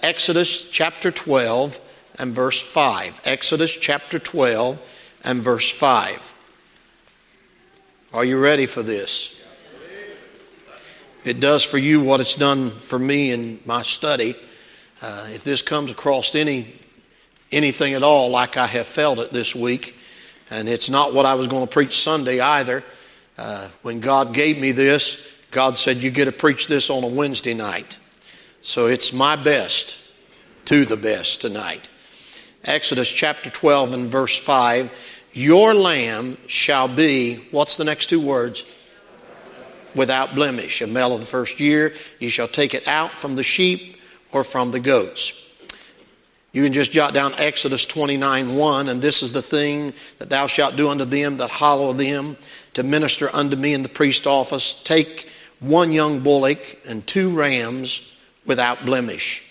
Exodus chapter 12 and verse 5. Exodus chapter 12 and verse 5. Are you ready for this? It does for you what it's done for me in my study. Uh, if this comes across any anything at all like I have felt it this week, and it's not what I was going to preach Sunday either. Uh, when God gave me this, God said, You get to preach this on a Wednesday night. So it's my best to the best tonight. Exodus chapter 12 and verse 5 Your lamb shall be, what's the next two words? Without blemish, a male of the first year. You shall take it out from the sheep or from the goats. You can just jot down Exodus 29 1, and this is the thing that thou shalt do unto them that hallow them to minister unto me in the priest office. Take one young bullock and two rams without blemish.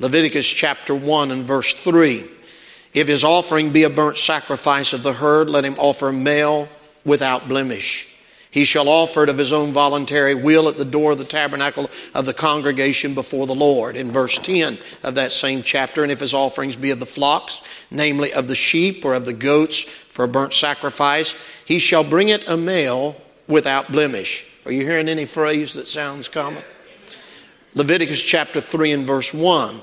Leviticus chapter 1 and verse 3. If his offering be a burnt sacrifice of the herd, let him offer a male without blemish. He shall offer it of his own voluntary will at the door of the tabernacle of the congregation before the Lord. In verse 10 of that same chapter, and if his offerings be of the flocks, namely of the sheep or of the goats for a burnt sacrifice, he shall bring it a male without blemish. Are you hearing any phrase that sounds common? Leviticus chapter 3 and verse 1.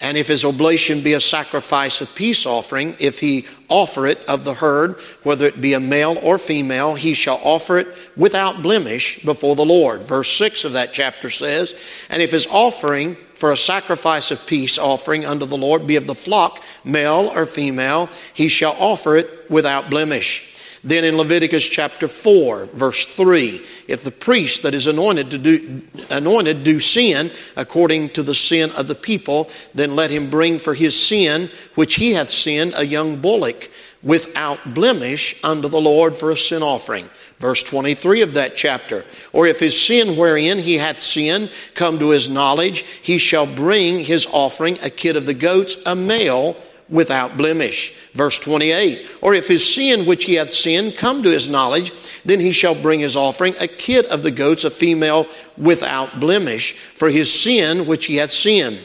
And if his oblation be a sacrifice of peace offering, if he offer it of the herd, whether it be a male or female, he shall offer it without blemish before the Lord. Verse 6 of that chapter says, And if his offering for a sacrifice of peace offering unto the Lord be of the flock, male or female, he shall offer it without blemish. Then in Leviticus chapter 4, verse 3, if the priest that is anointed to do anointed do sin according to the sin of the people, then let him bring for his sin which he hath sinned a young bullock without blemish unto the Lord for a sin offering. Verse 23 of that chapter. Or if his sin wherein he hath sinned come to his knowledge, he shall bring his offering, a kid of the goats, a male without blemish. Verse 28 Or if his sin which he hath sinned come to his knowledge, then he shall bring his offering, a kid of the goats, a female without blemish, for his sin which he hath sinned.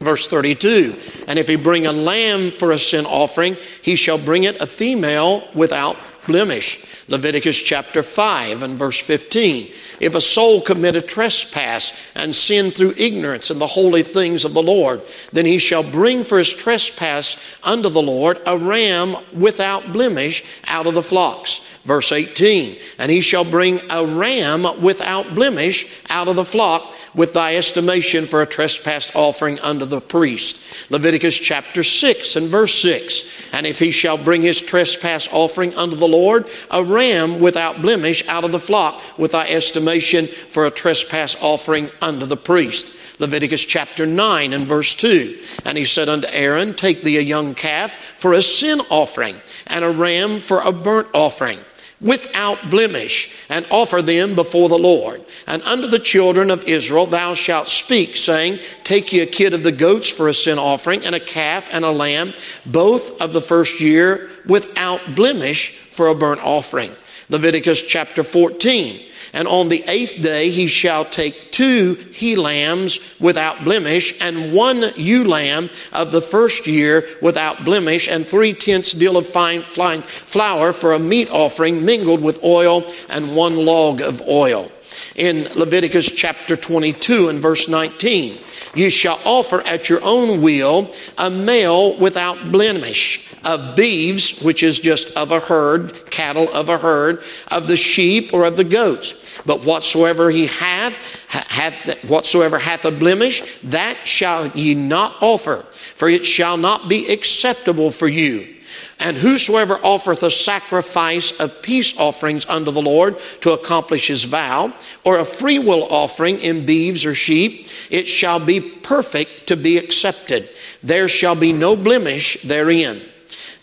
Verse 32 And if he bring a lamb for a sin offering, he shall bring it a female without blemish. Leviticus chapter 5 and verse 15. If a soul commit a trespass and sin through ignorance in the holy things of the Lord, then he shall bring for his trespass unto the Lord a ram without blemish out of the flocks. Verse 18. And he shall bring a ram without blemish out of the flock with thy estimation for a trespass offering unto the priest. Leviticus chapter 6 and verse 6. And if he shall bring his trespass offering unto the Lord, a ram without blemish out of the flock with thy estimation for a trespass offering unto the priest. Leviticus chapter 9 and verse 2. And he said unto Aaron, Take thee a young calf for a sin offering, and a ram for a burnt offering without blemish, and offer them before the Lord. And unto the children of Israel thou shalt speak, saying, Take ye a kid of the goats for a sin offering, and a calf and a lamb, both of the first year, without blemish for a burnt offering. Leviticus chapter 14. And on the eighth day he shall take two he lambs without blemish, and one ewe lamb of the first year without blemish, and three tenths deal of fine, flour for a meat offering mingled with oil, and one log of oil. In Leviticus chapter 22 and verse 19, you shall offer at your own will a male without blemish of beeves, which is just of a herd, cattle of a herd, of the sheep or of the goats. But whatsoever he hath, hath whatsoever hath a blemish, that shall ye not offer, for it shall not be acceptable for you. And whosoever offereth a sacrifice of peace offerings unto the Lord to accomplish his vow, or a freewill offering in beeves or sheep, it shall be perfect to be accepted. There shall be no blemish therein.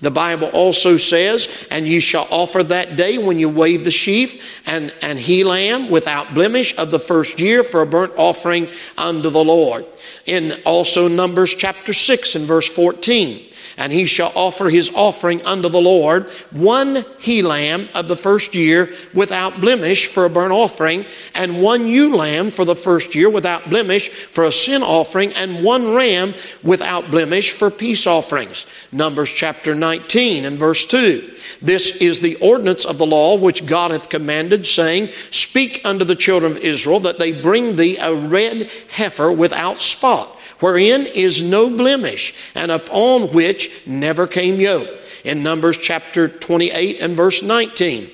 The Bible also says, And you shall offer that day when you wave the sheaf and, and he lamb without blemish of the first year for a burnt offering unto the Lord. In also Numbers chapter 6 and verse 14. And he shall offer his offering unto the Lord one he lamb of the first year without blemish for a burnt offering, and one ewe lamb for the first year without blemish for a sin offering, and one ram without blemish for peace offerings. Numbers chapter 19 and verse 2. This is the ordinance of the law which God hath commanded, saying, Speak unto the children of Israel that they bring thee a red heifer without spot wherein is no blemish, and upon which never came yoke. In Numbers chapter 28 and verse 19.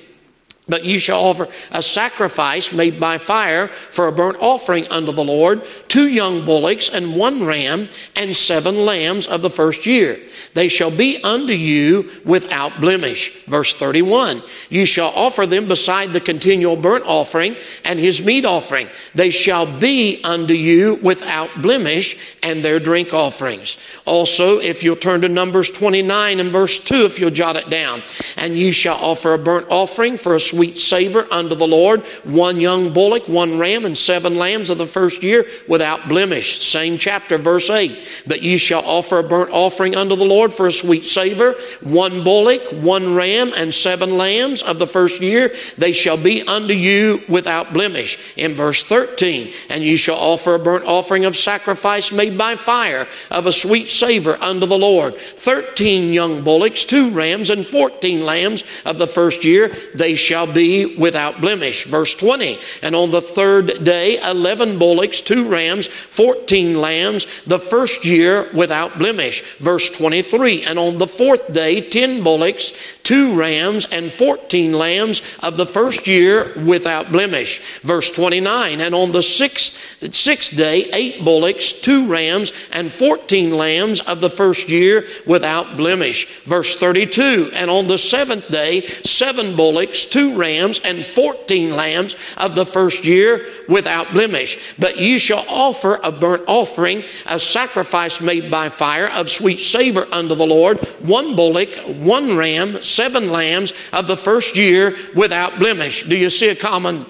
But you shall offer a sacrifice made by fire for a burnt offering unto the Lord, two young bullocks and one ram, and seven lambs of the first year. They shall be unto you without blemish. Verse 31 You shall offer them beside the continual burnt offering and his meat offering. They shall be unto you without blemish, and their drink offerings. Also, if you'll turn to Numbers 29 and verse 2, if you'll jot it down, and you shall offer a burnt offering for a sweet savor unto the Lord, one young bullock, one ram, and seven lambs of the first year without blemish. Same chapter, verse 8. But ye shall offer a burnt offering unto the Lord for a sweet savor, one bullock, one ram, and seven lambs of the first year. They shall be unto you without blemish. In verse 13, and ye shall offer a burnt offering of sacrifice made by fire of a sweet savor unto the Lord. Thirteen young bullocks, two rams, and fourteen lambs of the first year. They shall be without blemish. Verse 20, and on the third day, 11 bullocks, two rams, 14 lambs, the first year without blemish. Verse 23, and on the fourth day, 10 bullocks, two rams, and 14 lambs of the first year without blemish. Verse 29, and on the sixth, sixth day, eight bullocks, two rams, and 14 lambs of the first year without blemish. Verse 32, and on the seventh day, seven bullocks, two rams and 14 lambs of the first year without blemish. But you shall offer a burnt offering, a sacrifice made by fire of sweet savor unto the Lord, one bullock, one ram, seven lambs of the first year without blemish. Do you see a common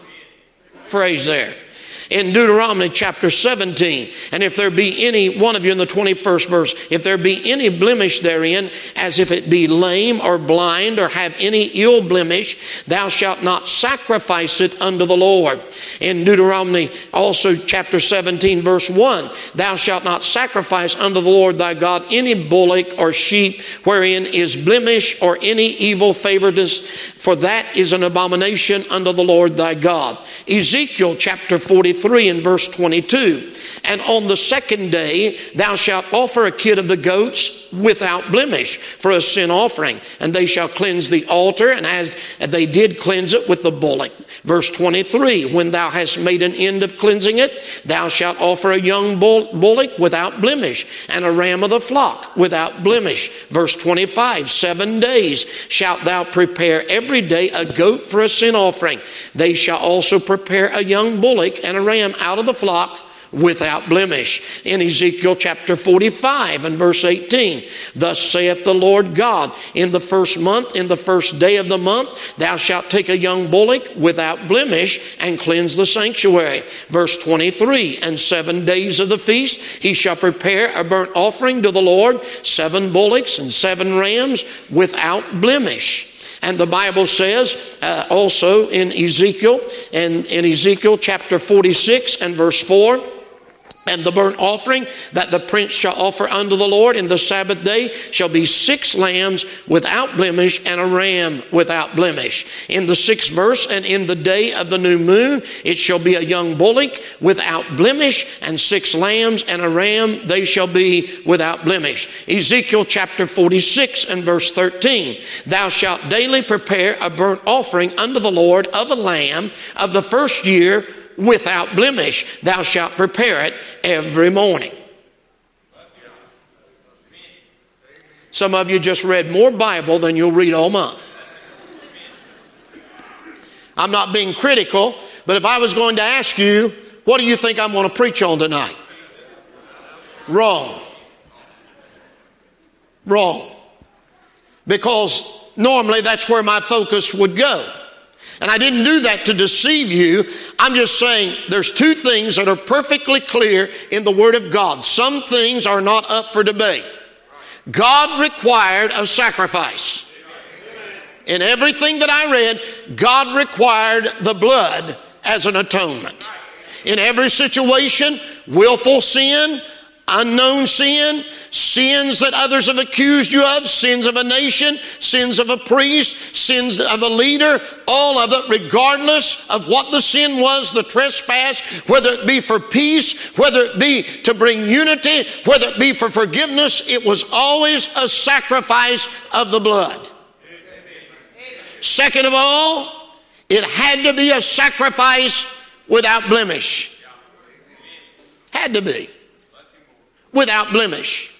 phrase there? In Deuteronomy chapter 17. And if there be any, one of you in the 21st verse, if there be any blemish therein, as if it be lame or blind or have any ill blemish, thou shalt not sacrifice it unto the Lord. In Deuteronomy also chapter 17 verse 1, thou shalt not sacrifice unto the Lord thy God any bullock or sheep wherein is blemish or any evil favoredness, for that is an abomination unto the Lord thy God. Ezekiel chapter 43 3 and verse 22. And on the second day thou shalt offer a kid of the goats without blemish for a sin offering, and they shall cleanse the altar, and as they did cleanse it with the bullock. Verse 23 When thou hast made an end of cleansing it, thou shalt offer a young bullock without blemish, and a ram of the flock without blemish. Verse 25 Seven days shalt thou prepare every day a goat for a sin offering. They shall also prepare a young bullock and a ram out of the flock without blemish. In Ezekiel chapter 45 and verse 18, thus saith the Lord God, in the first month, in the first day of the month, thou shalt take a young bullock without blemish and cleanse the sanctuary. Verse 23, and seven days of the feast he shall prepare a burnt offering to the Lord, seven bullocks and seven rams without blemish. And the Bible says uh, also in Ezekiel, in Ezekiel chapter 46 and verse 4, and the burnt offering that the prince shall offer unto the Lord in the Sabbath day shall be six lambs without blemish and a ram without blemish. In the sixth verse, and in the day of the new moon, it shall be a young bullock without blemish, and six lambs and a ram, they shall be without blemish. Ezekiel chapter 46 and verse 13 Thou shalt daily prepare a burnt offering unto the Lord of a lamb of the first year without blemish. Thou shalt prepare it every morning. Some of you just read more Bible than you'll read all month. I'm not being critical, but if I was going to ask you, what do you think I'm going to preach on tonight? Wrong. Wrong. Because normally that's where my focus would go. And I didn't do that to deceive you. I'm just saying there's two things that are perfectly clear in the Word of God. Some things are not up for debate. God required a sacrifice. In everything that I read, God required the blood as an atonement. In every situation, willful sin, unknown sin, sins that others have accused you of, sins of a nation, sins of a priest, sins of a leader, all of it, regardless of what the sin was, the trespass, whether it be for peace, whether it be to bring unity, whether it be for forgiveness, it was always a sacrifice of the blood. Second of all, it had to be a sacrifice without blemish. Had to be. Without blemish.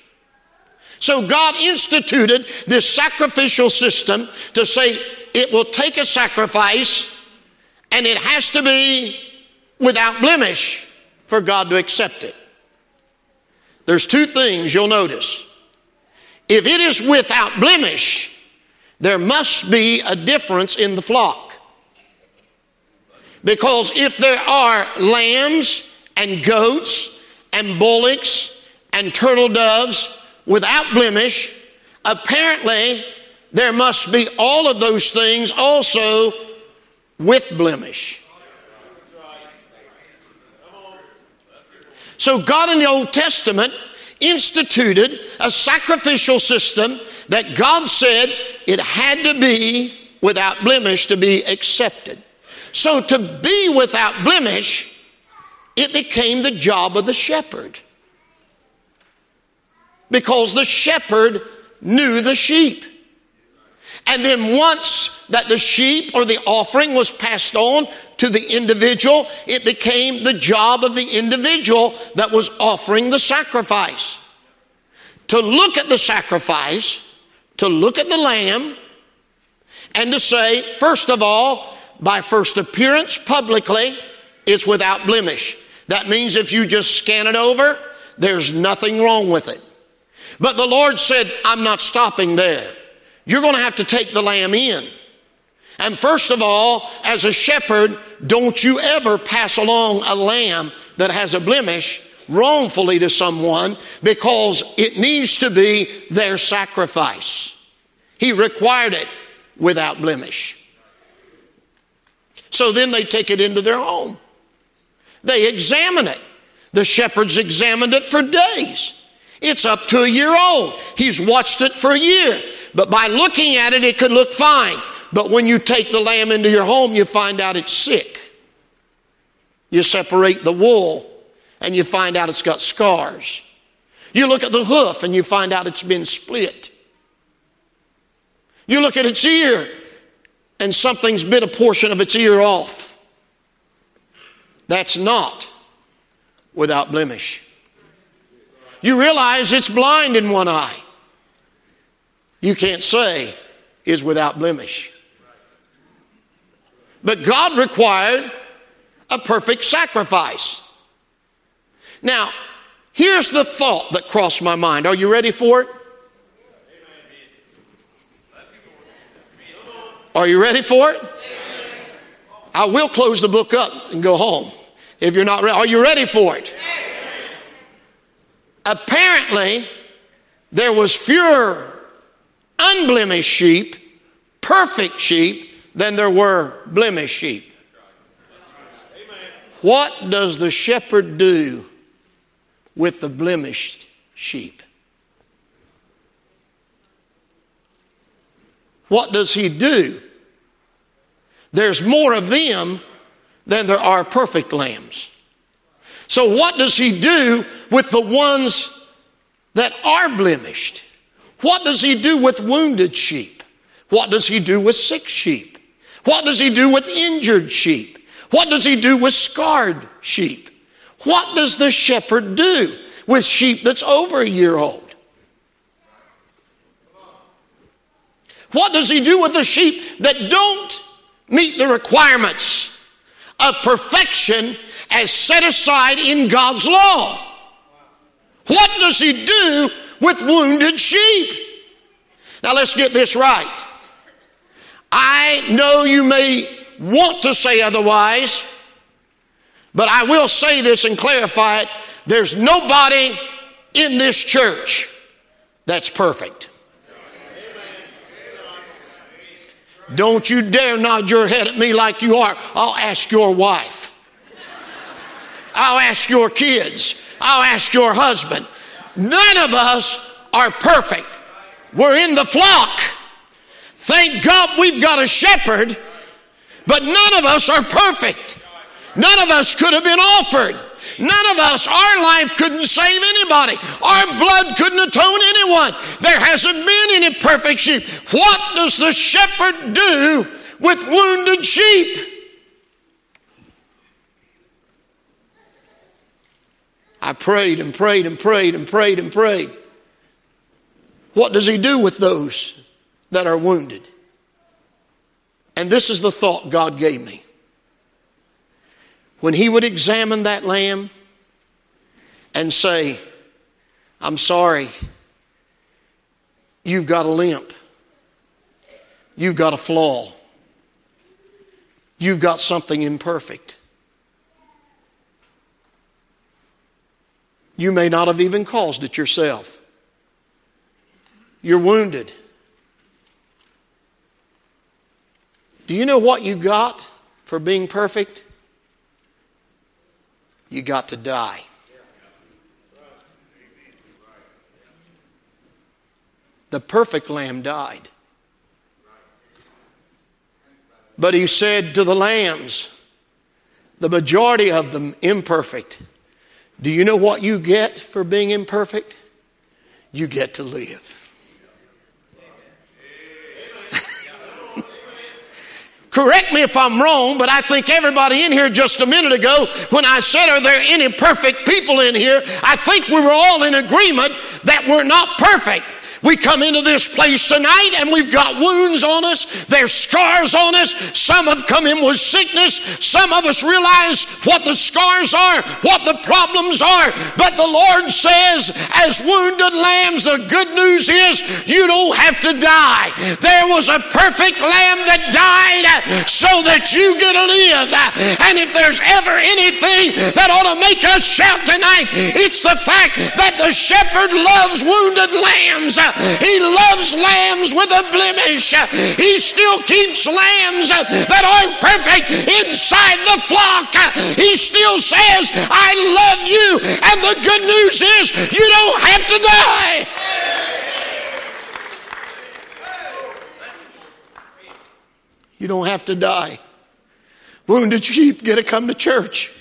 So God instituted this sacrificial system to say it will take a sacrifice and it has to be without blemish for God to accept it. There's two things you'll notice. If it is without blemish, there must be a difference in the flock. Because if there are lambs and goats and bullocks and turtle doves without blemish, apparently there must be all of those things also with blemish. So, God in the Old Testament instituted a sacrificial system that God said it had to be without blemish to be accepted. So, to be without blemish, it became the job of the shepherd because the shepherd knew the sheep. And then once that the sheep or the offering was passed on to the individual, it became the job of the individual that was offering the sacrifice. To look at the sacrifice, to look at the lamb, and to say, first of all, by first appearance publicly, it's without blemish. That means if you just scan it over, there's nothing wrong with it. But the Lord said, I'm not stopping there. You're going to have to take the lamb in. And first of all, as a shepherd, don't you ever pass along a lamb that has a blemish wrongfully to someone because it needs to be their sacrifice. He required it without blemish. So then they take it into their home. They examine it. The shepherds examined it for days. It's up to a year old. He's watched it for a year. But by looking at it, it could look fine. But when you take the lamb into your home, you find out it's sick. You separate the wool and you find out it's got scars. You look at the hoof and you find out it's been split. You look at its ear and something's bit a portion of its ear off. That's not without blemish you realize it's blind in one eye. You can't say is without blemish. But God required a perfect sacrifice. Now, here's the thought that crossed my mind. Are you ready for it? Are you ready for it? I will close the book up and go home. If you're not ready, are you ready for it? Apparently there was fewer unblemished sheep, perfect sheep, than there were blemished sheep. What does the shepherd do with the blemished sheep? What does he do? There's more of them than there are perfect lambs. So, what does he do with the ones that are blemished? What does he do with wounded sheep? What does he do with sick sheep? What does he do with injured sheep? What does he do with scarred sheep? What does the shepherd do with sheep that's over a year old? What does he do with the sheep that don't meet the requirements of perfection as set aside in God's law. What does He do with wounded sheep? Now let's get this right. I know you may want to say otherwise, but I will say this and clarify it. There's nobody in this church that's perfect. Don't you dare nod your head at me like you are. I'll ask your wife. I'll ask your kids. I'll ask your husband. None of us are perfect. We're in the flock. Thank God we've got a shepherd, but none of us are perfect. None of us could have been offered. None of us, our life couldn't save anybody. Our blood couldn't atone anyone. There hasn't been any perfect sheep. What does the shepherd do with wounded sheep? I prayed and prayed and prayed and prayed and prayed. What does he do with those that are wounded? And this is the thought God gave me. When he would examine that lamb and say, I'm sorry, you've got a limp, you've got a flaw, you've got something imperfect. You may not have even caused it yourself. You're wounded. Do you know what you got for being perfect? You got to die. The perfect lamb died. But he said to the lambs, the majority of them imperfect, do you know what you get for being imperfect? You get to live. Correct me if I'm wrong, but I think everybody in here just a minute ago, when I said, Are there any perfect people in here? I think we were all in agreement that we're not perfect. We come into this place tonight and we've got wounds on us. There's scars on us. Some have come in with sickness. Some of us realize what the scars are, what the problems are. But the Lord says, as wounded lambs, the good news is you don't have to die. There was a perfect lamb that died so that you get to live. And if there's ever anything that ought to make us shout tonight, it's the fact that the shepherd loves wounded lambs. He loves lambs with a blemish. He still keeps lambs that aren't perfect inside the flock. He still says, I love you. And the good news is, you don't have to die. You don't have to die. Wounded sheep get to come to church.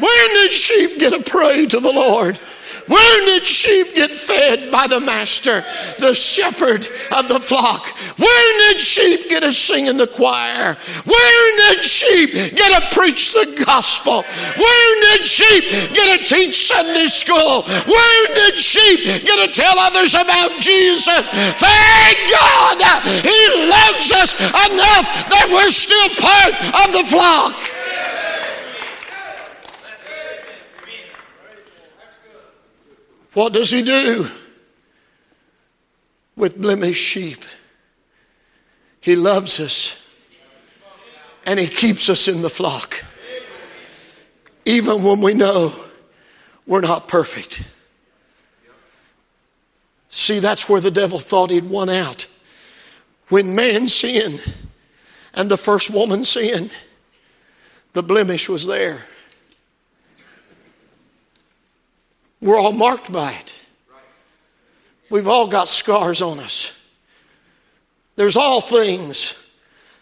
Wounded sheep get to pray to the Lord. Wounded sheep get fed by the master, the shepherd of the flock. Wounded sheep get to sing in the choir. Wounded sheep get to preach the gospel. Wounded sheep get to teach Sunday school. Wounded sheep get to tell others about Jesus. Thank God He loves us enough that we're still part of the flock. What does he do with blemished sheep? He loves us and he keeps us in the flock. Even when we know we're not perfect. See, that's where the devil thought he'd won out. When man sinned and the first woman sinned, the blemish was there. We're all marked by it. We've all got scars on us. There's all things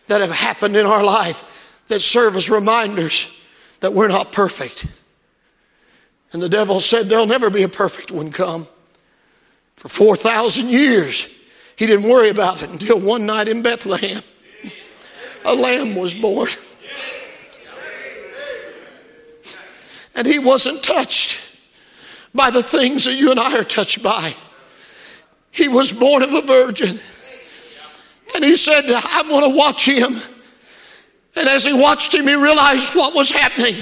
that have happened in our life that serve as reminders that we're not perfect. And the devil said there'll never be a perfect one come. For 4,000 years, he didn't worry about it until one night in Bethlehem, a lamb was born. And he wasn't touched by the things that you and I are touched by. He was born of a virgin. And he said, I'm going to watch him. And as he watched him, he realized what was happening.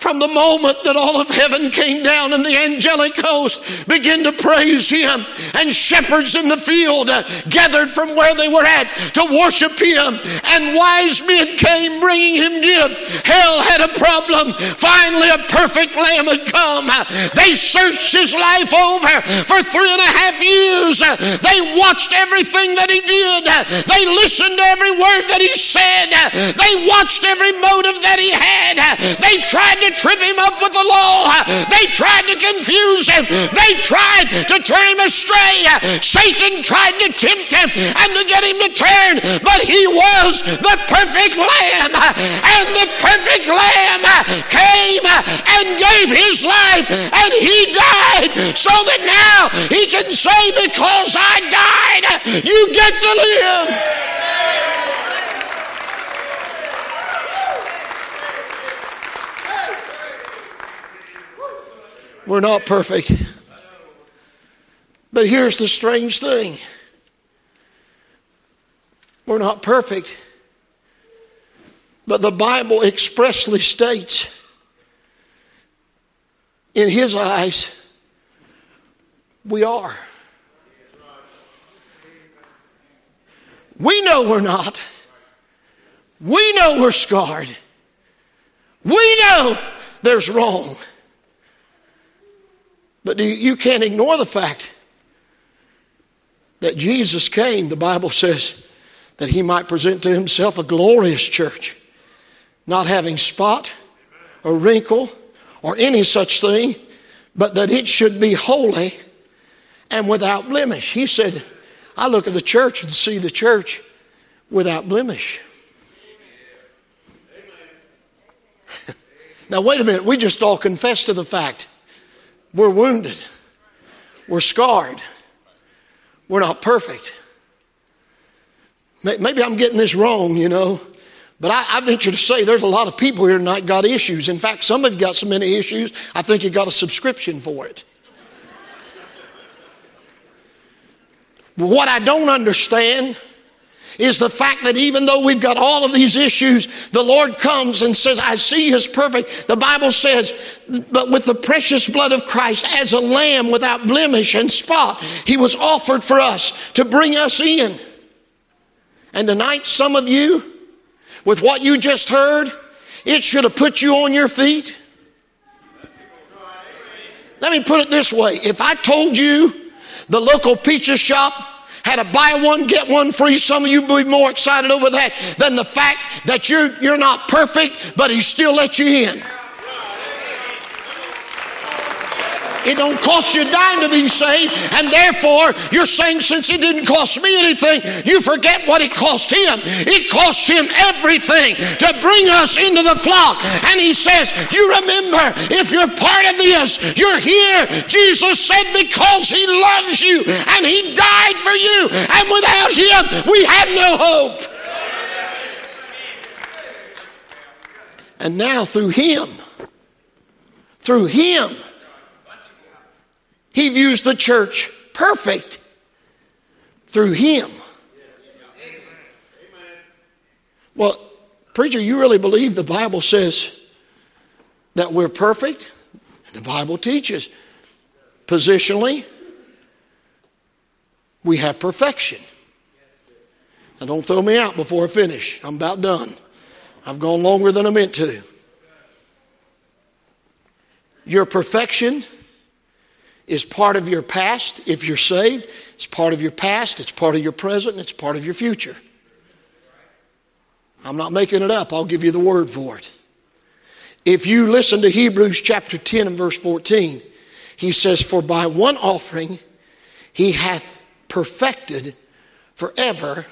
From the moment that all of heaven came down and the angelic host began to praise him, and shepherds in the field gathered from where they were at to worship him, and wise men came bringing him gifts. Hell had a problem. Finally, a perfect lamb had come. They searched his life over for three and a half years. They watched everything that he did, they listened to every word that he said, they watched every motive that he had. They tried to trip him up with the law. They tried to confuse him. They tried to turn him astray. Satan tried to tempt him and to get him to turn, but he was the perfect lamb. And the perfect lamb came and gave his life, and he died so that now he can say, Because I died, you get to live. We're not perfect. But here's the strange thing we're not perfect. But the Bible expressly states in His eyes, we are. We know we're not. We know we're scarred. We know there's wrong. But you can't ignore the fact that Jesus came, the Bible says, that he might present to himself a glorious church, not having spot or wrinkle or any such thing, but that it should be holy and without blemish. He said, I look at the church and see the church without blemish. now, wait a minute. We just all confess to the fact we're wounded. We're scarred. We're not perfect. Maybe I'm getting this wrong, you know, but I, I, venture to say there's a lot of people here tonight got issues. In fact, some of you got so many issues, I think you got a subscription for it. but what I don't understand is the fact that even though we've got all of these issues, the Lord comes and says, I see you as perfect. The Bible says, but with the precious blood of Christ as a lamb without blemish and spot, he was offered for us to bring us in. And tonight, some of you, with what you just heard, it should have put you on your feet. Let me put it this way if I told you the local pizza shop had a buy one, get one free. Some of you be more excited over that than the fact that you're, you're not perfect, but He still let you in. It don't cost you a dime to be saved, and therefore you're saying since it didn't cost me anything, you forget what it cost him. It cost him everything to bring us into the flock. And he says, You remember, if you're part of this, you're here. Jesus said, Because he loves you and he died for you, and without him, we have no hope. And now through him, through him, he views the church perfect through Him. Well, preacher, you really believe the Bible says that we're perfect? The Bible teaches. Positionally, we have perfection. Now, don't throw me out before I finish. I'm about done. I've gone longer than I meant to. Your perfection is part of your past if you're saved. It's part of your past, it's part of your present, it's part of your future. I'm not making it up, I'll give you the word for it. If you listen to Hebrews chapter 10 and verse 14, he says, For by one offering he hath perfected forever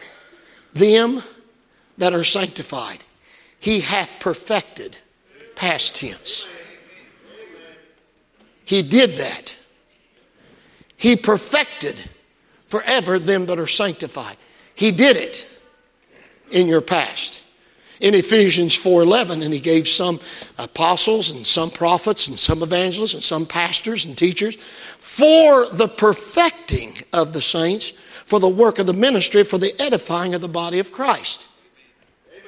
them that are sanctified. He hath perfected, past tense. He did that. He perfected forever them that are sanctified. He did it in your past. In Ephesians 4:11 and he gave some apostles and some prophets and some evangelists and some pastors and teachers for the perfecting of the saints for the work of the ministry for the edifying of the body of Christ.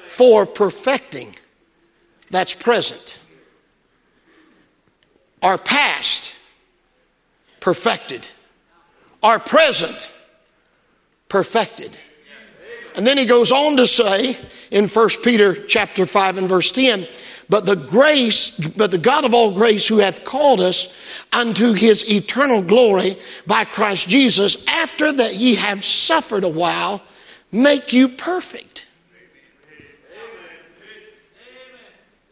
For perfecting that's present. our past perfected, our present perfected. And then he goes on to say in 1 Peter chapter 5 and verse 10, but the grace, but the God of all grace who hath called us unto his eternal glory by Christ Jesus, after that ye have suffered a while, make you perfect.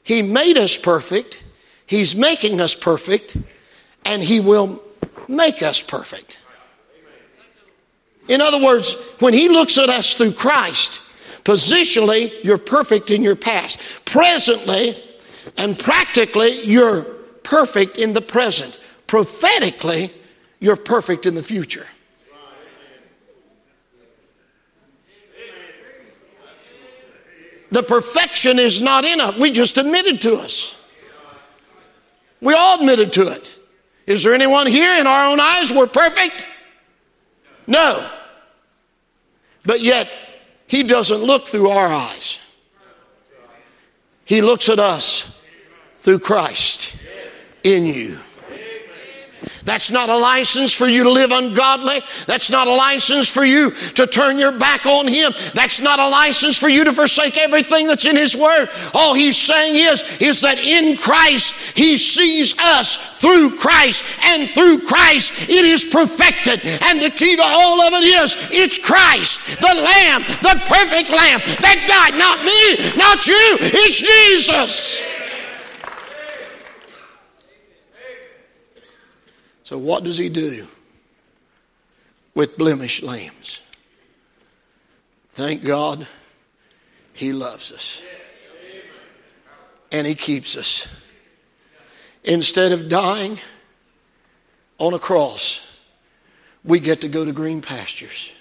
He made us perfect, he's making us perfect, and he will make us perfect. In other words, when he looks at us through Christ, positionally, you're perfect in your past. Presently and practically, you're perfect in the present. Prophetically, you're perfect in the future. The perfection is not in us. We just admitted to us. We all admitted to it. Is there anyone here in our own eyes we're perfect? No. But yet, He doesn't look through our eyes. He looks at us through Christ in you. That's not a license for you to live ungodly. That's not a license for you to turn your back on Him. That's not a license for you to forsake everything that's in His Word. All He's saying is, is that in Christ, He sees us through Christ, and through Christ, it is perfected. And the key to all of it is, it's Christ, the Lamb, the perfect Lamb that died. Not me, not you, it's Jesus. So, what does he do with blemished lambs? Thank God he loves us and he keeps us. Instead of dying on a cross, we get to go to green pastures.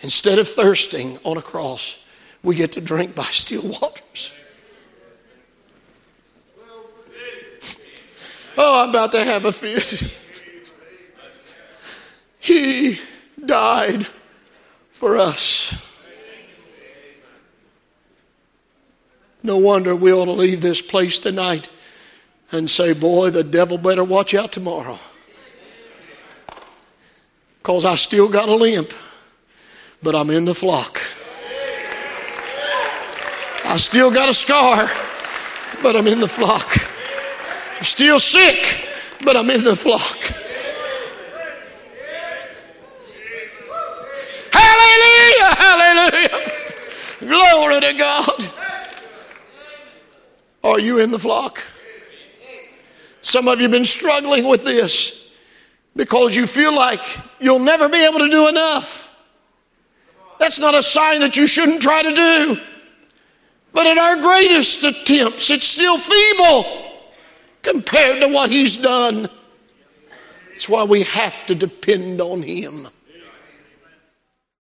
Instead of thirsting on a cross, we get to drink by still waters. Oh, I'm about to have a fit. he died for us. No wonder we ought to leave this place tonight and say, Boy, the devil better watch out tomorrow. Because I still got a limp, but I'm in the flock. I still got a scar, but I'm in the flock. I'm still sick, but I'm in the flock. Hallelujah! Hallelujah! Glory to God. Are you in the flock? Some of you have been struggling with this because you feel like you'll never be able to do enough. That's not a sign that you shouldn't try to do. But in our greatest attempts, it's still feeble compared to what He's done. That's why we have to depend on Him.